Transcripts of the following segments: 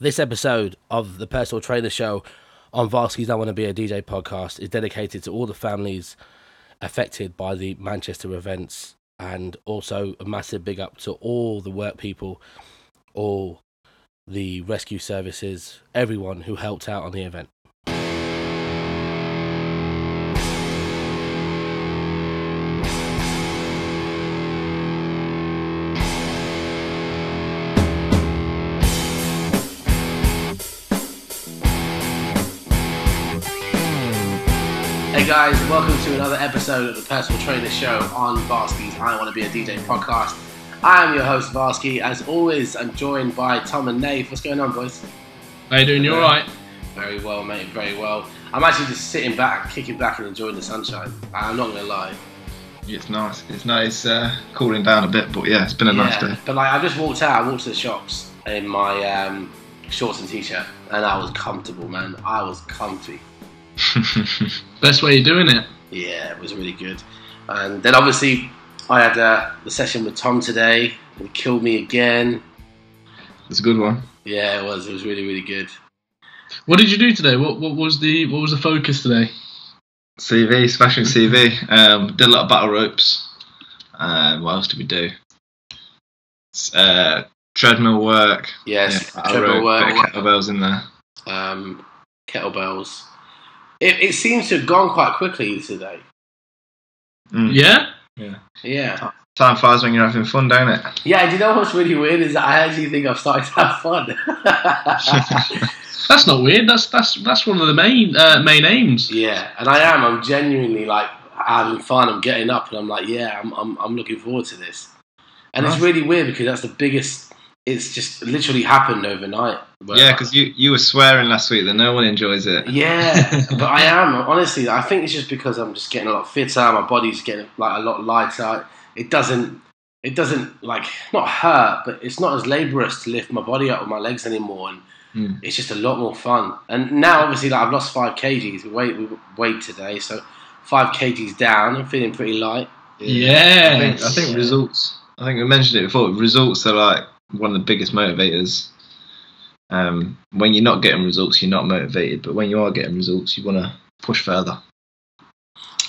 This episode of the Personal Trainer Show on Varsky's I Want to Be a DJ podcast is dedicated to all the families affected by the Manchester events and also a massive big up to all the work people, all the rescue services, everyone who helped out on the event. Guys, welcome to another episode of the Personal Trainer Show on Varsky's I Want to Be a DJ podcast. I am your host, Varsky. As always, I'm joined by Tom and Nave. What's going on, boys? How you doing? You all right? Very well, mate. Very well. I'm actually just sitting back, kicking back, and enjoying the sunshine. I'm not gonna lie. It's nice. It's nice uh, cooling down a bit, but yeah, it's been a nice day. but like I just walked out. I walked to the shops in my um, shorts and t-shirt, and I was comfortable, man. I was comfy. Best way of doing it. Yeah, it was really good. And then obviously, I had uh, the session with Tom today. He killed me again. it's a good one. Yeah, it was. It was really, really good. What did you do today? What what was the what was the focus today? CV, smashing CV. Um, did a lot of battle ropes. Um, what else did we do? Uh, treadmill work. Yes, battle treadmill rope, bit of work, kettlebells in there. um, kettlebells. It, it seems to have gone quite quickly today. Mm. Yeah. Yeah. Time flies when you're having fun, don't it? Yeah, do you know what's really weird is that I actually think I've started to have fun. That's not weird. That's that's that's one of the main uh, main aims. yeah, and I am. I'm genuinely like having fun. I'm getting up and I'm like, yeah, I'm, I'm, I'm looking forward to this. And it's really weird because that's the biggest, it's just literally happened overnight. Yeah, because you, you were swearing last week that no one enjoys it. Yeah, but I am honestly. I think it's just because I'm just getting a lot fitter. My body's getting like a lot lighter. It doesn't. It doesn't like not hurt, but it's not as laborious to lift my body up with my legs anymore, and Mm. it's just a lot more fun. And now, obviously, like I've lost five kgs. We weighed we weighed today, so five kgs down. I'm feeling pretty light. Yeah. I think, I think results. I think we mentioned it before. Results are like one of the biggest motivators. Um, when you're not getting results, you're not motivated. But when you are getting results, you want to push further.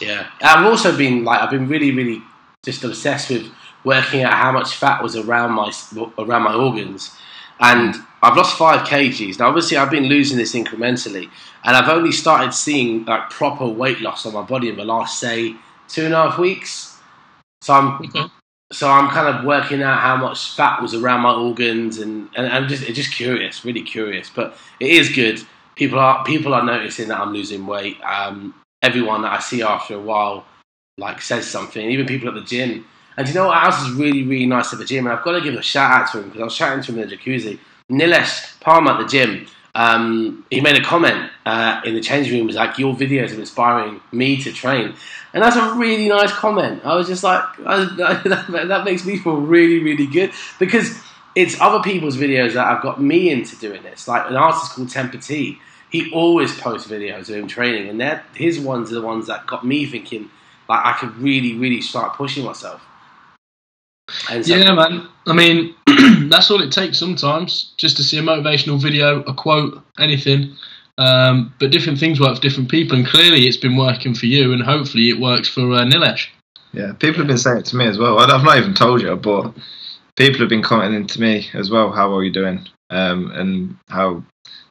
Yeah, I've also been like I've been really, really just obsessed with working out how much fat was around my around my organs, and I've lost five kgs. Now, obviously, I've been losing this incrementally, and I've only started seeing like proper weight loss on my body in the last say two and a half weeks. So I'm Okay. So I'm kind of working out how much fat was around my organs, and, and I'm just just curious, really curious. But it is good. People are people are noticing that I'm losing weight. Um, everyone that I see after a while like says something. Even people at the gym. And you know what else is really really nice at the gym? And I've got to give a shout out to him because I was chatting to him in the jacuzzi. Nilesh Palmer at the gym. Um, he made a comment uh, in the changing room. Was like, "Your videos are inspiring me to train," and that's a really nice comment. I was just like, I, that, that makes me feel really, really good because it's other people's videos that have got me into doing this. Like an artist called Tempa T, he always posts videos of him training, and his ones are the ones that got me thinking like I could really, really start pushing myself. So, Yeah, man. I mean, that's all it takes sometimes, just to see a motivational video, a quote, anything. Um, but different things work for different people, and clearly it's been working for you, and hopefully it works for uh, Nilesh. Yeah, people have been saying it to me as well. I- I've not even told you, but people have been commenting to me as well. How are you doing? Um, and how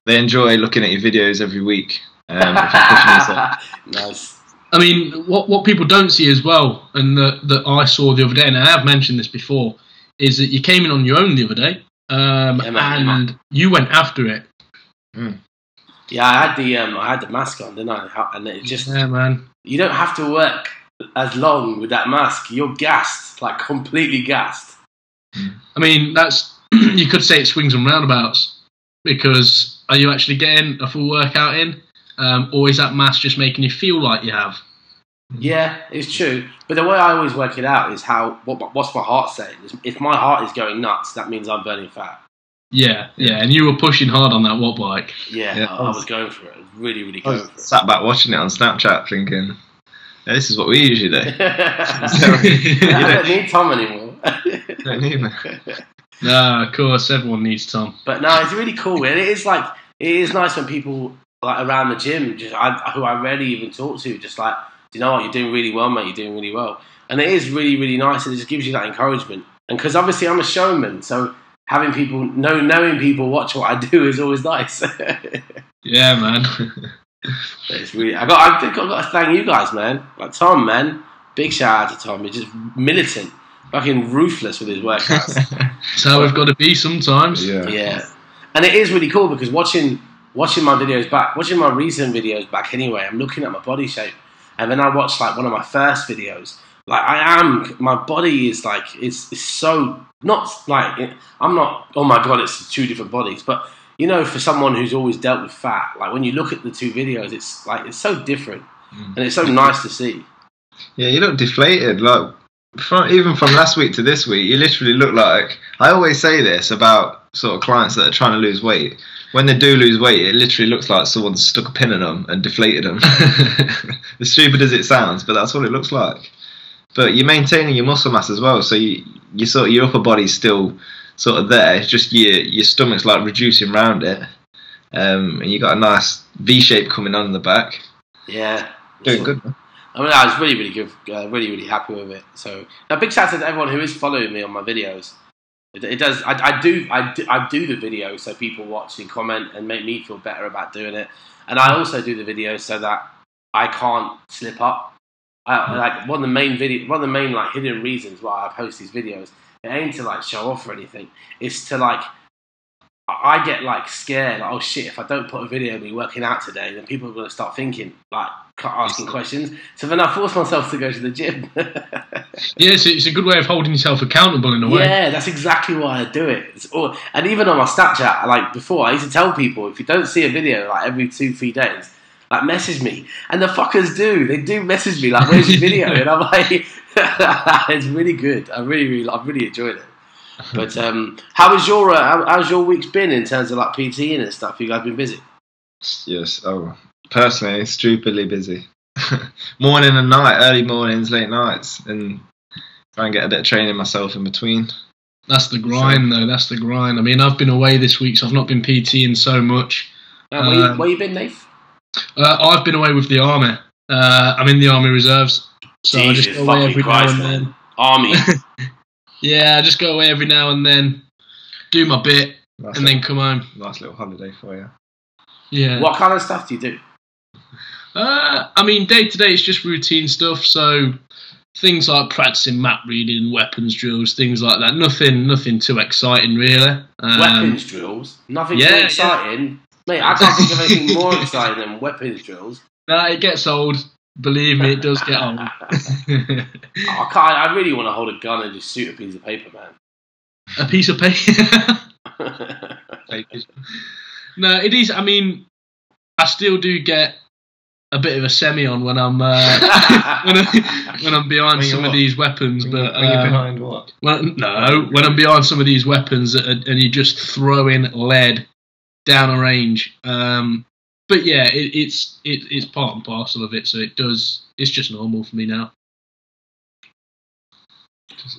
they enjoy looking at your videos every week. Um, if you're pushing yourself. nice. I mean, what what people don't see as well, and that that I saw the other day, and I have mentioned this before, is that you came in on your own the other day, um, Yeah, man. and you went after it. Yeah, I had the um, I had the mask on, didn't I? And it just yeah, man. you don't have to work as long with that mask. You're gassed, like completely gassed. I mean, that's you could say it swings and roundabouts because are you actually getting a full workout in, um, or is that mask just making you feel like you have? Yeah, it's true. But the way I always work it out is how what, what's my heart saying? If my heart is going nuts, that means I'm burning fat. Yeah, yeah, and you were pushing hard on that watt bike. Yeah, Yeah. I, I was going for it. Really, really I going for it. sat back watching it on Snapchat thinking, yeah, this is what we usually do. I don't need Tom anymore. Don't need me. No, of course, everyone needs Tom. But no, it's really cool. And it is like it is nice when people like around the gym, just I, who I rarely even talk to, just like, do you know what? You're doing really well, mate. You're doing really well. And it is really, really nice, and it just gives you that encouragement. And because obviously I'm a showman, so having people know, knowing people watch what I do is always nice. Yeah, man. it's really. I got. I think I've got to thank you guys, man. Like Tom, man. Big shout out to Tom. He's just militant, fucking ruthless with his workouts. That's how we've got to be sometimes. yeah. Yeah, and it is really cool because watching watching my videos back, watching my recent videos back anyway, I'm looking at my body shape, and then I watched like one of my first videos. Like I am, my body is like it's, it's so not like I'm not. Oh my god, it's two different bodies, but you know, for someone who's always dealt with fat, like when you look at the two videos, it's like it's so different, Mm. and it's so nice to see. Yeah, you look deflated. Like from, even from last week to this week, you literally look like. I always say this about sort of clients that are trying to lose weight. When they do lose weight, it literally looks like someone stuck a pin in them and deflated them. as stupid as it sounds, but that's what it looks like. But you're maintaining your muscle mass as well, so you, you sort of, your upper body's still sort of there. It's just your your stomach's like reducing round it, um, and you got a nice V shape coming on in the back. Yeah, Doing good. man. I mean, I was really, really good, uh, really, really happy with it. So, a big shout out to everyone who is following me on my videos. It, it does. I, I do. I do. I do the videos so people watch and comment and make me feel better about doing it. And I also do the videos so that I can't slip up. I, like one of the main video, one of the main like hidden reasons why I post these videos. It ain't to like show off or anything. It's to like I get like scared. Like, oh shit! If I don't put a video of me working out today, then people are going to start thinking, like, asking questions. So then I force myself to go to the gym. Yeah, it's, it's a good way of holding yourself accountable in a way. Yeah, that's exactly why I do it. It's all, and even on my Snapchat, like before, I used to tell people if you don't see a video like every two, three days, like message me. And the fuckers do. They do message me like, "Where's your video?" And I'm like, "It's really good. I really, really, I've really enjoyed it." But um, how was your uh, how, how's your week's been in terms of like PTing and stuff? You guys been busy? Yes. Oh, personally, stupidly busy. Morning and night, early mornings, late nights, and try and get a bit of training myself in between. That's the grind, though. That's the grind. I mean, I've been away this week, so I've not been PTing so much. Uh, where, you, Um, where you been, Nate? Uh, I've been away with the army. Uh, I'm in the army reserves, so I just go away every Christ, now and then. Army. Yeah, I just go away every now and then, do my bit, Nice, and then come home. nice little holiday for you. Yeah. what kind of stuff do you do? Uh, I mean, day to day, it's just routine stuff. So things like practicing map reading, weapons drills, things like that. Nothing, nothing too exciting, really. Um, weapons drills. Nothing yeah, too yeah. exciting. Mate, I can't think of anything more exciting than weapons drills. Nah, it gets old. Believe me, it does get old. I can't. I really want to hold a gun and just shoot a piece of paper, man. a piece of paper. no, it is. I mean, I still do get a bit of a semi on when I'm uh, when, I, when I'm behind When you're some of these weapons, but when you're uh, behind what? when, no, when I'm behind some of these weapons and and you're just throwing lead down a range. Um, but yeah, it, it's it, it's part and parcel of it, so it does. It's just normal for me now.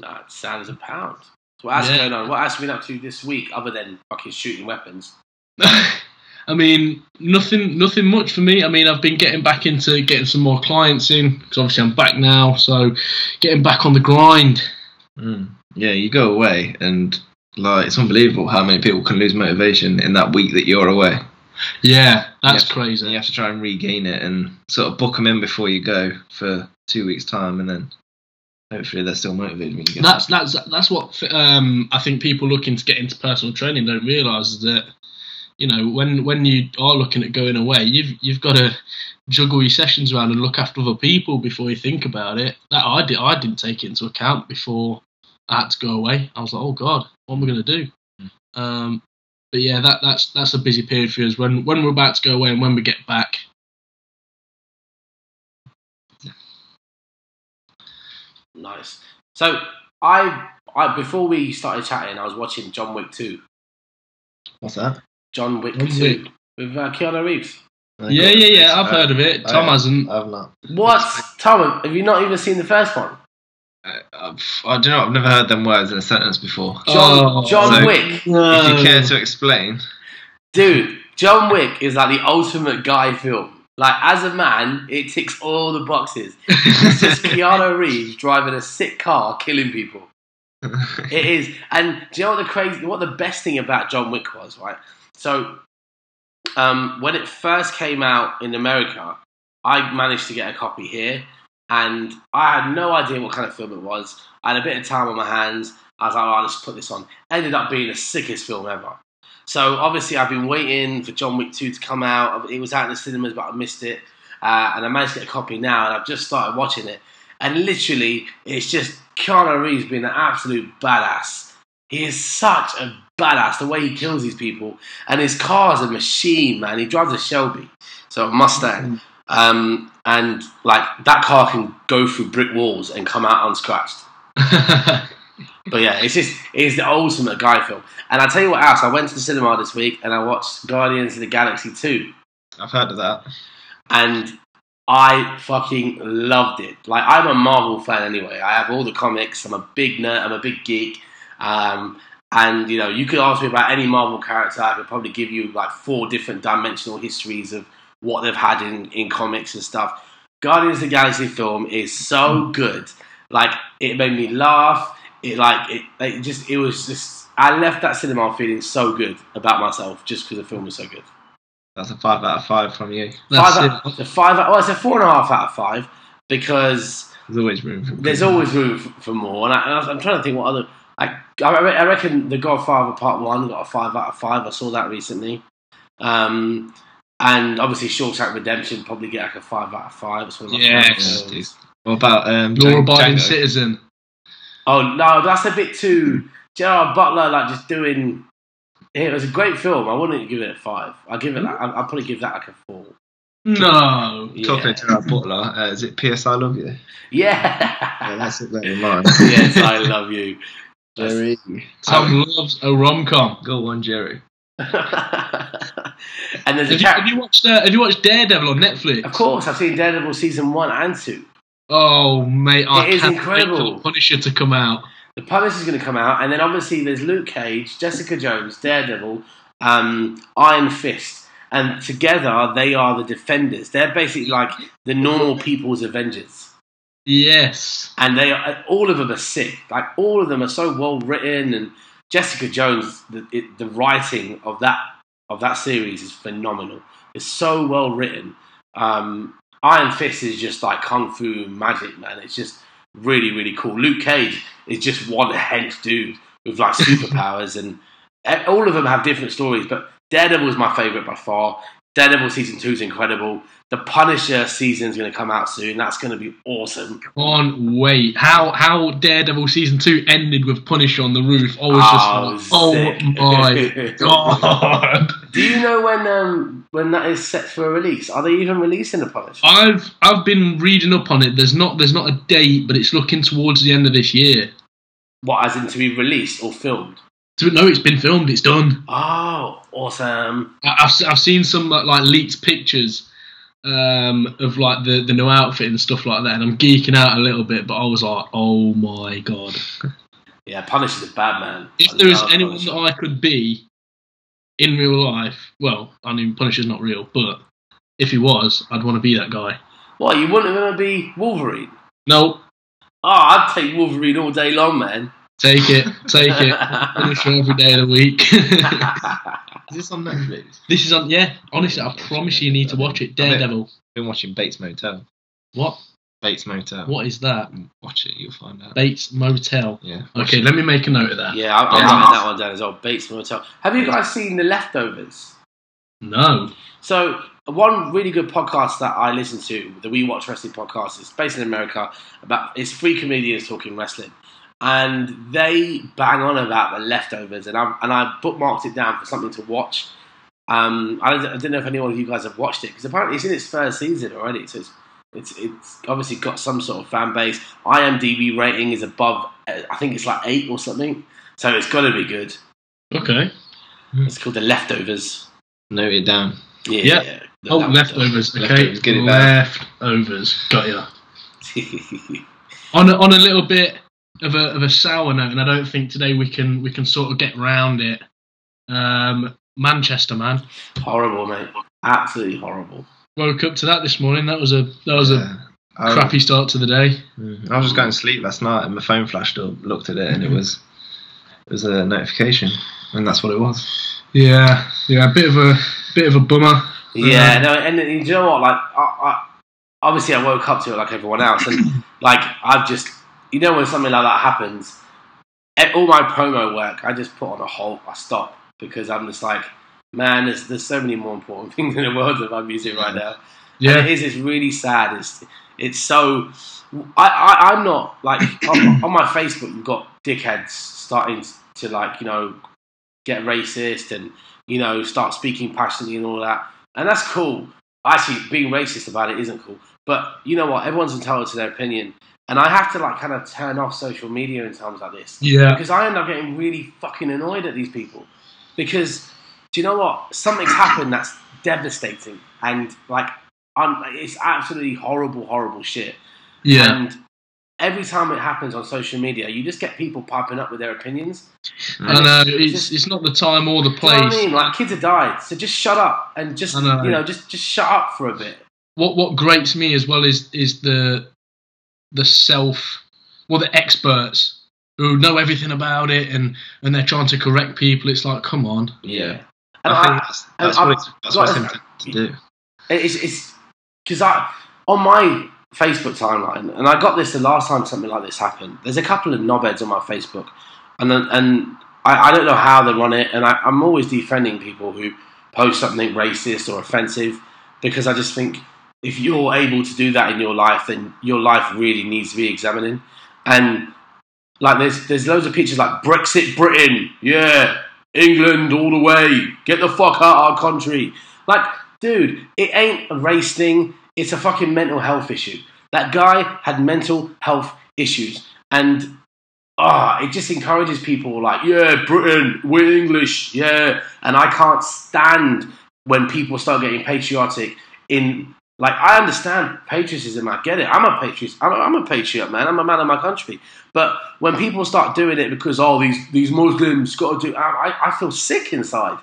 no, it sounds a pound. So what else Yeah. going on? What else have you been up to this week other than fucking shooting weapons? I mean, nothing, nothing much for me. I mean, I've been getting back into getting some more clients in because obviously I'm back now, so getting back on the grind. Mm. Yeah, you go away and like it's unbelievable how many people can lose motivation in that week that you're away. Yeah, that's Yeah. crazy. You have to try and regain it and sort of book them in before you go for two weeks' time, and then hopefully they're still motivated when you get That's that's that's what um, I think people looking to get into personal training don't realise is that you know when when you are looking at going away, you've you've got to juggle your sessions around and look after other people before you think about it. That I did I didn't take it into account before I had to go away. I was like, oh god, what am I going to do? Um, but yeah, that that's that's a busy period for us when when we're about to go away and when we get back. Nice. So I, I before we started chatting, I was watching John Wick two. What's that? John Wick John two Wick. with uh, Keanu Reeves. Yeah, yeah, yeah. I've heard of it. Tom I- hasn't. I've not. What, Tom? Have you not even seen the first one? Uh, I don't know. I've never heard them words in a sentence before. John, Oh, John so- Wick, If you care to explain, dude. John Wick is like the ultimate guy film. Like as a man, it ticks all the boxes. It's just Keanu Reeves driving a sick car, killing people. It is, and do you know what the crazy, what the best thing about John Wick was, right? So, um, when it first came out in America, I managed to get a copy here, and I had no idea what kind of film it was. I had a bit of time on my hands. I was like, oh, let's put this on. Ended up being the sickest film ever. So obviously, I've been waiting for John Wick 2 to come out. It was out in the cinemas, but I missed it, uh, and I managed to get a copy now, and I've just started watching it. And literally, it's just Keanu Reeves being an absolute badass. He is such a badass. The way he kills these people, and his car's a machine, man. He drives a Shelby, so a Mustang, um, and like that car can go through brick walls and come out unscratched. But yeah, it's just it's the ultimate guy film. And I tell you what else, I went to the cinema this week and I watched Guardians of the Galaxy 2 I've heard of that. and I fucking loved it. Like I'm a Marvel fan anyway. I have all the comics. I'm a big nerd. I'm a big geek. Um, and you know, you could ask me about any Marvel character. I could probably give you like four different dimensional histories of what they've had in in comics and stuff. Guardians of the Galaxy film is so good. Like it made me laugh. It like it, it just it was just. I left that cinema feeling so good about myself just because the film was so good. That's a five out of five from you. That's five out, the five out, well, it's a four and a half out of five because There's always room for. there's always room for, for more. And, I, I'm trying to think what other. Like, I, I reckon The Godfather Part One got a five out of five. I saw that recently. Um, and obviously, Shawshank Redemption probably get like a five out of five. It's one of my Yes. What about um, law-abiding citizen. Oh no, that's a bit too. Gerard Butler like just doing. It was a great film. I wouldn't give it a five. I'll give it. Like, I'll, I'll probably give that like a four. No. Yeah. Talking to our butler, uh, is it P.S. I love you? Yeah. Yeah, that's it. There in mind. yes, I love you. Jerry. Tom loves a rom com. Go on, Jerry. and there's a Have, you- have you watched? Uh, have you watched Daredevil on Netflix? Of course, I've seen Daredevil season one and two. Oh mate, I It is incredible. for the Punisher to come out. The Punisher's going to come out, and then obviously there's Luke Cage, Jessica Jones, Daredevil, um, Iron Fist, and together they are the Defenders. They're basically like the normal people's Avengers, Yes. and they are all of them are sick. Like all of them are so well written, and Jessica Jones, the, it, the writing of that of that series is phenomenal. It's so well written. Um, Iron Fist is just like kung fu magic, man. It's just really, really cool. Luke Cage is just one hench dude with like superpowers, and all of them have different stories. But Daredevil is my favorite by far. Daredevil season two is incredible. The Punisher season is going to come out soon. That's going to be awesome. On wait, how how Daredevil season two ended with Punisher on the roof? I was just like, oh sick. my god. Do you know when um, when that is set for a release? Are they even releasing the Punisher? I've I've been reading up on it. There's not there's not a date, but it's looking towards the end of this year. What, as in to be released or filmed? No, it's been filmed. It's done. Oh, awesome! I've I've seen some uh, like leaked pictures um, of like the the new outfit and stuff like that, and I'm geeking out a little bit. But I was like, oh my god! Yeah, Punisher's a bad man. If I there is anyone Punisher. that I could be in real life, well, I mean Punisher's not real, but if he was, I'd want to be that guy. What, you wouldn't want to be Wolverine? No, Oh, I'd take Wolverine all day long, man. take it, take it. Punisher every day of the week. Is this on Netflix? this is on. Yeah, honestly, I promise you, you need to watch it. Daredevil. Been watching Bates Motel. What? Bates Motel. What is that? Mm, watch it, you'll find out. Bates Motel. Yeah. Okay, it. let me make a note of that. yeah, I'll, I'm Yeah. writing that one down as well. Bates Motel. Have you guys seen The Leftovers? No. So one really good podcast that I listen to, the We Watch Wrestling podcast, is based in America. About it's three comedians talking wrestling, and they bang on about the leftovers, and I and I bookmarked it down for something to watch. Um, I, don't, I don't know if anyone of you guys have watched it because apparently it's in its first season already, so it's it's it's obviously got some sort of fan base. IMDb rating is above, uh, I think it's like eight or something, so it's got to be good. Okay. It's called the leftovers. Note it down. Yeah. Yeah. yeah, Oh, Leftovers. leftovers. Okay, Leftovers, get it back. leftovers. Got ya. on a, on a little bit of a of a sour note, and I don't think today we can we can sort of get round it. Um, Manchester man Horrible, mate. Absolutely horrible. woke up to that this morning. That was a that was a Yeah. I, crappy start to the day. I was just going to sleep last night and my phone flashed up, looked at it, and it was it was a notification, and that's what it was. Yeah, yeah, a bit of a bit of a bummer. Yeah, no, and, and you know what? Like, I, I, obviously, I woke up to it like everyone else, and like I've just, you know, when something like that happens, eh, all my promo work, I just put on a halt. I stop because I'm just like, man, there's there's so many more important things in the world than my music right now. Yeah, And it is. It's really sad. It's it's so. I, I I'm not like on, on my Facebook. You've got dickheads starting to like you know get racist and you know start speaking passionately and all that, and that's cool. Actually, being racist about it isn't cool. But you know what? Everyone's entitled to their opinion, and I have to like kind of turn off social media in times like this yeah, because I end up getting really fucking annoyed at these people. Because do you know what? Something's happened that's devastating, and like I'm, it's absolutely horrible, horrible shit. yeah. And every time it happens on social media, you just get people piping up with their opinions. I know it's it's not the time or the Do you know what I place. mean? Like kids have died, so just shut up and just know. you know just just shut up for a bit. What what grates me as well is is the the self, well, the experts who know everything about it and and they're trying to correct people. It's like, come on. Yeah. And I I, think that's, that's I- what it's, that's what it's intended to do. It's it's because I on my Facebook timeline, and I got this the last time something like this happened. There's a couple of knobheads on my Facebook, and and I, I don't know how they run it, and I, I'm always defending people who post something racist or offensive because I just think if you're able to do that in your life, then your life really needs to be examining. And like there's there's loads of pictures like Brexit Britain, yeah, England all the way, get the fuck out of our country. Like, dude, it ain't a race thing. It's a fucking mental health issue. That guy had mental health issues, and ah, it just encourages people like, yeah, Britain, we're English, yeah. And I can't stand when people start getting patriotic in. Like I understand patriotism, I get it. I'm a patriot. I'm a, I'm a patriot, man. I'm a man of my country. But when people start doing it because oh these these Muslims got to do, I, I- feel sick inside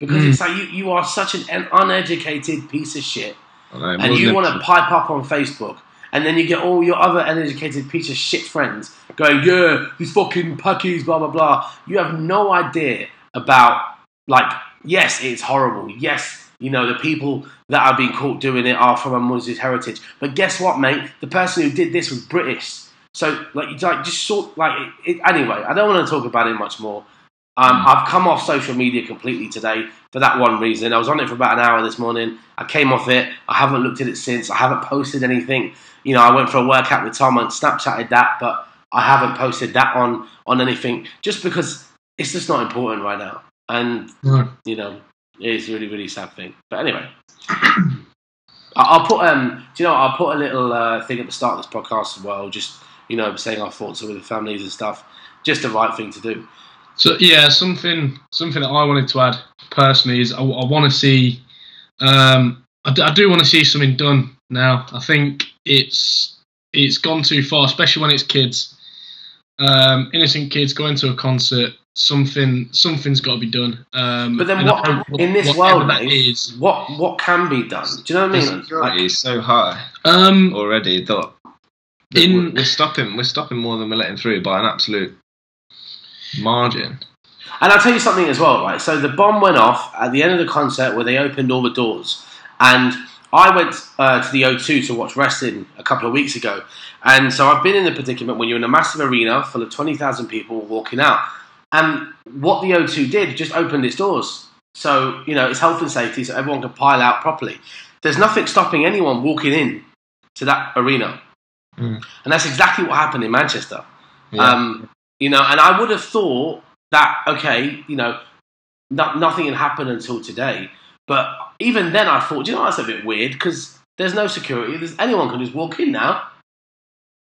because Mm. it's like you, you are such an, uneducated piece of shit, know, and you want to pipe up on Facebook, and then you get all your other uneducated piece of shit friends going, yeah, these fucking Pakis, blah blah blah. You have no idea about like, yes, it's horrible. Yes, you know the people that have been caught doing it are from a Muslim heritage, but guess what, mate? The person who did this was British. So like, you like just sort like it, it, anyway. I don't want to talk about it much more. Um, I've come off social media completely today for that one reason. I was on it for about an hour this morning. I came off it. I haven't looked at it since. I haven't posted anything. You know, I went for a workout with Tom and Snapchatted that, but I haven't posted that on on anything just because it's just not important right now. And No. you know, it's a really really sad thing. But anyway. I'll put um. Do you know? I'll put a little uh, thing at the start of this podcast as well. Just you know, saying our thoughts with the families and stuff. Just the right thing to do. So yeah, something something that I wanted to add personally is I, I want to see. Um, I, d- I do want to see something done now. I think it's it's gone too far, especially when it's kids, um, innocent kids going to a concert. Something something's got to be done. Um, But then and I what- in this world, that mate, is. What what can be done? Do you know what I mean? security Like, is so high Um, already that, that In- we're, we're stopping. We're stopping more than we're letting through by an absolute margin. and I'll tell you something as well, right? So the bomb went off at the end of the concert where they opened all the doors, and I went uh, to the O2 to watch wrestling a couple of weeks ago, and so I've been in the predicament when you're in a massive arena full of twenty thousand people walking out, and what the O2 did just opened its doors. So you know it's health and safety, so everyone can pile out properly. There's nothing stopping anyone walking in to that arena, Mm. and that's exactly what happened in Manchester. Yeah. Um, you know, and I would have thought that okay, you know, no, nothing had happened until today. But even then, I thought, you know, that's a bit weird because there's no security. There's anyone can just walk in now.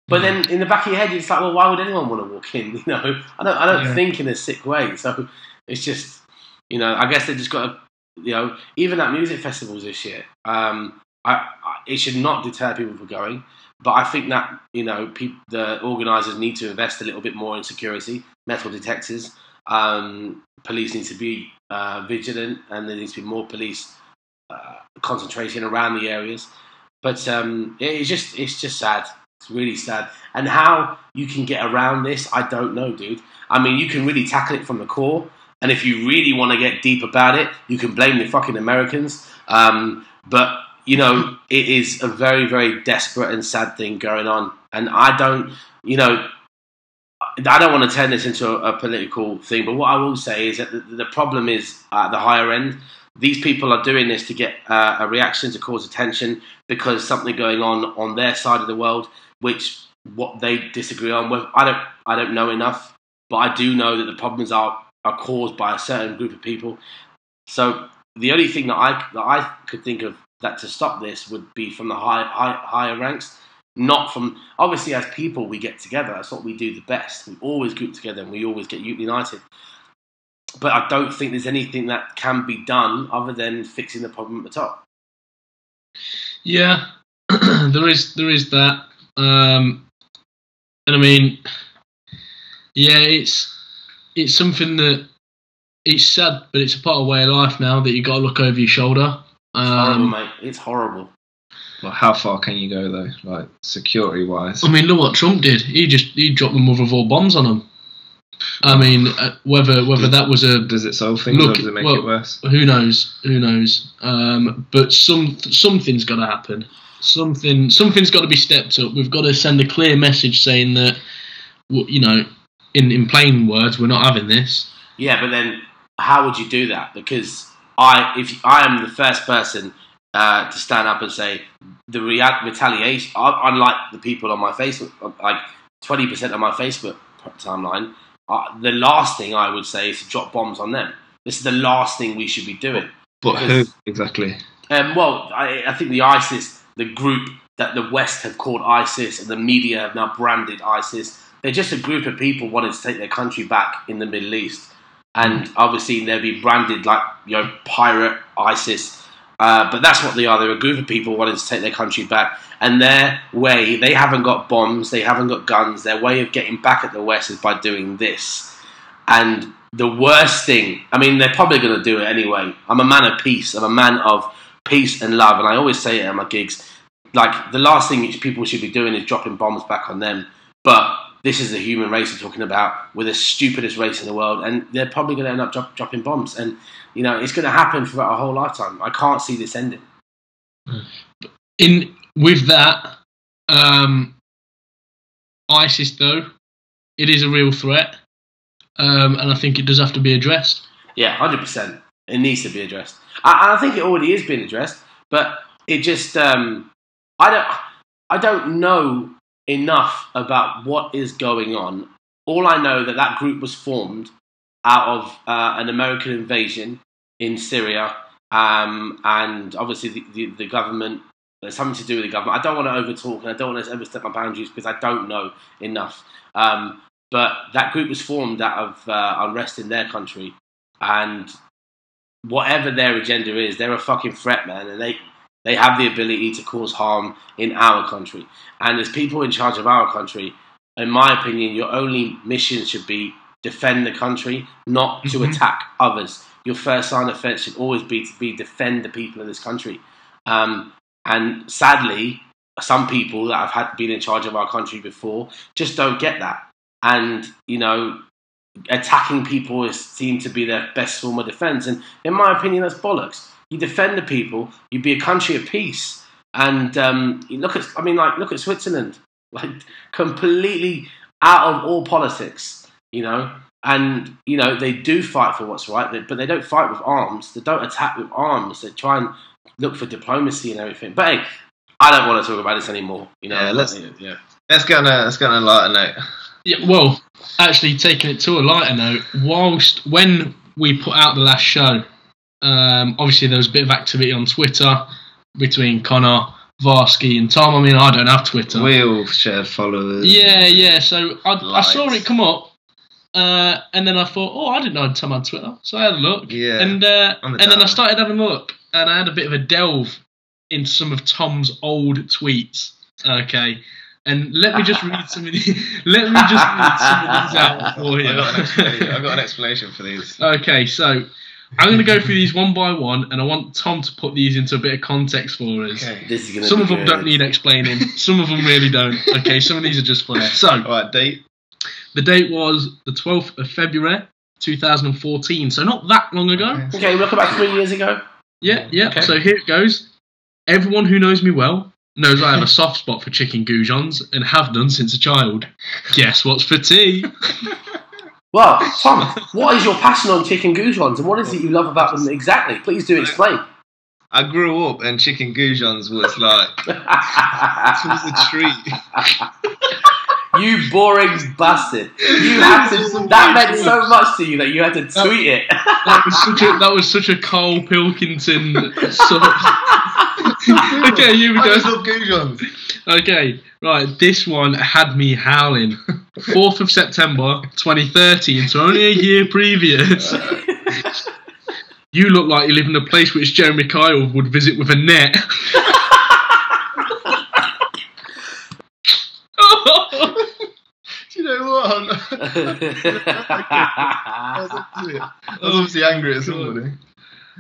But then in the back of your head, it's like, well, why would anyone want to walk in? You know, I don't, I don't Yeah. think in a sick way. So it's just, you know, I guess they just got to, you know, even at music festivals this year, um, I, I, it should not deter people from going. But I think that you know peop the organisers need to invest a little bit more in security, metal detectors. Um, police need to be uh, vigilant, and there needs to be more police uh, concentration around the areas. But um, it's just it's just sad. It's really sad. And how you can get around this, I don't know, dude. I mean, you can really tackle it from the core. And if you really want to get deep about it, you can blame the fucking Americans. Um, but you know, it is a very, very desperate and sad thing going on. And I don't, you know, I don't want to turn this into a, a political thing. But what I will say is that the, the problem is at the higher end. These people are doing this to get uh, a reaction to cause attention because something going on on their side of the world, which what they disagree on. With I don't, I don't know enough, but I do know that the problems are are caused by a certain group of people. So the only thing that I that I could think of that to stop this would be from the high, high higher ranks, not from obviously as people we get together. That's what we do the best. We always group together and we always get united. But I don't think there's anything that can be done other than fixing the problem at the top. Yeah, there is there is that, um, and I mean, yeah, it's it's something that it's sad, but it's a part of way of life now that you got to look over your shoulder. It's Horrible, Um, mate. It's horrible. Well, how far can you go though, like security wise? I mean, look what Trump did. He just he dropped the mother of all bombs on them. I mean, uh, whether whether that was a Does it solve things Look, or does it make well- it worse? who knows, who knows. Um, but some something's got to happen. Something something's got to be stepped up. We've got to send a clear message saying that, you know, in in plain words, we're not having this. Yeah, but then how would you do that? Because I, if I am the first person uh, to stand up and say the rea- retaliation, uh, unlike the people on my Facebook, uh, like twenty percent of my Facebook timeline, uh, the last thing I would say is to drop bombs on them. This is the last thing we should be doing. But who exactly? Um, well, I, I think the ISIS, the group that the West have called ISIS and the media have now branded ISIS, they're just a group of people wanting to take their country back in the Middle East. And obviously, they'll be branded like, you know, pirate ISIS. Uh, but that's what they are. They're a group of people wanting to take their country back. And their way, they haven't got bombs, they haven't got guns. Their way of getting back at the West is by doing this. And the worst thing, I mean, they're probably going to do it anyway. I'm a man of peace. I'm a man of peace and love. And I always say it at my gigs. Like, the last thing people should be doing is dropping bombs back on them. But this is the human race we're talking about. We're the stupidest race in the world. And they're probably going to end up drop, dropping bombs. And, you know, it's going to happen throughout our whole lifetime. I can't see this ending. In with that, um, ISIS though, it is a real threat, um, and I think it does have to be addressed. Yeah, hundred percent. It needs to be addressed. I, I think it already is being addressed, but it just um, I don't I don't know enough about what is going on. All I know that that group was formed out of uh, an American invasion in Syria, um, and obviously the, the, the government. There's something to do with the government. I don't want to overtalk and I don't want to overstep my boundaries because I don't know enough. Um, but that group was formed out of uh, unrest in their country, and whatever their agenda is, they're a fucking threat, man, and they they have the ability to cause harm in our country. And as people in charge of our country, in my opinion, your only mission should be defend the country, not to Mhm. attack others. Your first line of defense should always be to be defend the people of this country. Um, and sadly, some people that have had been in charge of our country before just don't get that. And you know, attacking people is seen to be their best form of defense. And in my opinion, that's bollocks. You defend the people. You be a country of peace. And um, you look at, I mean, like look at Switzerland, like completely out of all politics, you know. And you know they do fight for what's right, but they don't fight with arms. They don't attack with arms. They try and look for diplomacy and everything. But hey, I don't want to talk about this anymore. You know, Yeah, let's- yeah. Let's get on a let's get on a lighter note. Yeah, well, actually, taking it to a lighter note, whilst when we put out the last show, um, obviously there was a bit of activity on Twitter between Connor, Varsky, and Tom. I mean, I don't have Twitter. We all shared followers. Yeah, yeah. So I, I saw it come up, uh, and then I thought, oh, I didn't know Tom had Twitter, so I had a look. Yeah, And uh, on and then I started having a look, and I had a bit of a delve into some of Tom's old tweets. Okay. And let me just read some of these. let me just read some of these out for you. I got, an explanation, got an explanation for these. Okay, so I'm going to go through these one by one, and I want Tom to put these into a bit of context for us. Okay. This is gonna Some be of them good. don't need explaining. Some of them really don't. Okay, some of these are just funny. So Alright, date. The date was the 12th of February, 2014. So not that long ago. Okay. Okay, look about three years ago. Yeah, yeah. Okay. So here it goes. Everyone who knows me well knows I have a soft spot for chicken goujons and have done since a child. Guess what's for tea? Well, Tom, what is your passion on chicken goujons, and what is it you love about them exactly? Please do explain. I grew up and chicken goujons was like it was a treat. you boring bastard! You had to. That meant so much to you that you had to tweet it. That was such a that was such a Karl Pilkington sort of. okay, here we I go. just love. Okay, right. This one had me howling. Fourth of September, 2013. So only a year previous. You look like you live in a place which Jeremy Kyle would visit with a net. Do you know what? I was obviously, I was obviously angry at somebody.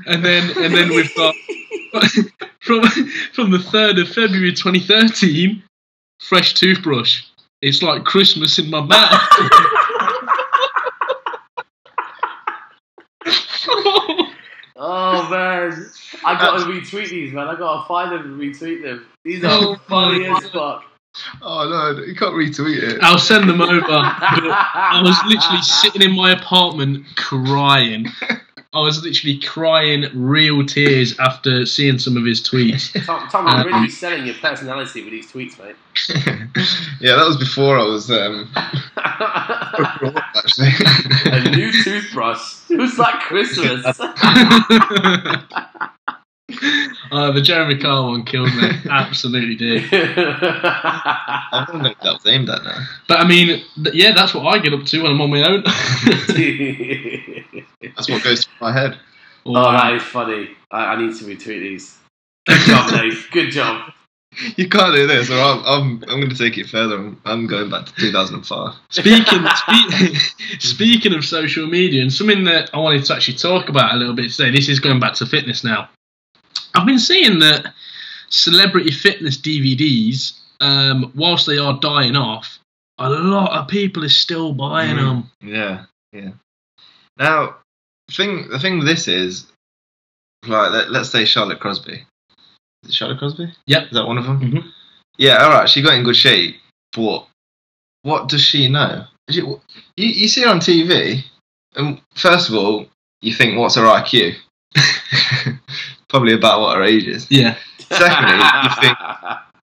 and then and then we've got from from the third of February 2013, fresh toothbrush. It's like Christmas in my mouth. oh man, I gotta retweet these, man. I gotta find them and retweet them. These are Oh, funny as fuck. Oh no, you can't retweet it. I'll send them over. I was literally sitting in my apartment crying. I was literally crying real tears after seeing some of his tweets. Tom, Tom, you're really selling your personality with these tweets, mate. yeah, that was before I was um, grew actually. A new toothbrush. It was like Christmas. uh, the Jeremy Kyle one killed me. Absolutely did. I don't know if that was aimed at now. But I mean, th- yeah, that's what I get up to when I'm on my own. That's what goes through my head. oh, that is funny. I, I need to retweet these. Good job, Dave. Good job. You can't do this, or I'm I'm, I'm going to take it further. I'm, I'm going back to 2005. Speaking spe- speaking of social media, and something that I wanted to actually talk about a little bit today. This is going back to fitness now. I've been seeing that celebrity fitness DVDs, um, whilst they are dying off, a lot of people are still buying Mm. them. Yeah, yeah. Now, thing the thing with this is, like, let, let's say Charlotte Crosby. Is it Charlotte Crosby? Yep. Is that one of them? Mhm. Yeah. All right. She got in good shape, but what does she know? She, you, you see her on TV, and first of all, you think, what's her IQ? Probably about what her age is. Yeah. Secondly, you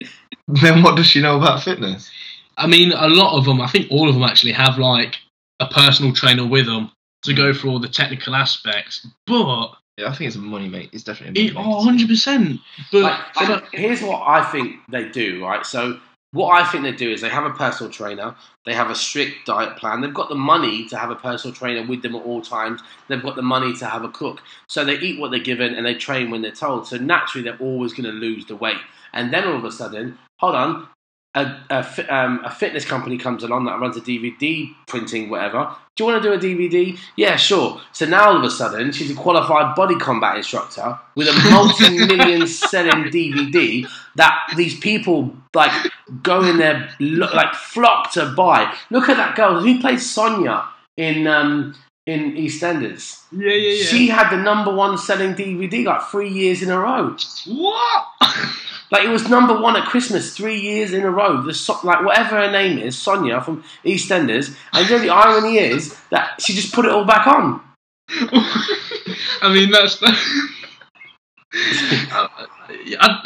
think, then what does she know about fitness? I mean, a lot of them, I think all of them actually have like a personal trainer with them to go through all the technical aspects. But, Yeah, I think it's a money mate. It's definitely a it, money oh, 100%. But, Like, but- here's what I think they do, right? So, what I think they do is they have a personal trainer, they have a strict diet plan, they've got the money to have a personal trainer with them at all times, they've got the money to have a cook. So, they eat what they're given and they train when they're told. So, naturally, they're always going to lose the weight. And then all of a sudden, hold on, a, a, um, a fitness company comes along that runs a DVD printing, whatever. Do you want to do a DVD? Yeah, sure. So now all of a sudden, she's a qualified body combat instructor with a multi-million selling DVD that these people like go in there like flock to buy. Look at that girl who plays Sonia in um, in EastEnders. yeah, yeah, yeah. She had the number one selling DVD like three years in a row. what? Like it was number one at Christmas three years in a row. The so- like whatever her name is, Sonia from EastEnders. And you know the irony is that she just put it all back on. I mean, that's. I- I-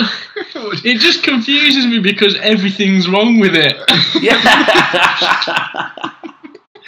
it just confuses me because everything's wrong with it. Yeah.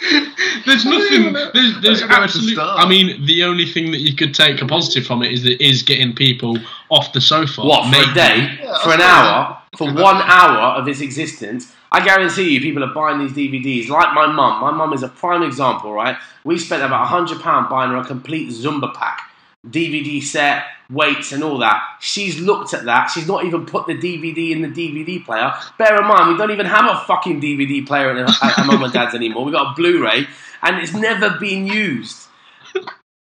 There's nothing. There's, there's I don't know where to absolutely. I mean, the only thing that you could take a positive from it is that is getting people off the sofa. what for Maybe. a day, Yeah, for an I hour, for one hour of its existence? I guarantee you, people are buying these DVDs. Like my mum. My mum is a prime example, right? We spent about hundred pound buying her a complete Zumba pack, DVD set, weights and all that. She's looked at that. She's not even put the DVD in the DVD player. Bear in mind, we don't even have a fucking DVD player at, at, uh, at mum and dad's anymore. We've got a Blu-ray, and it's never been used.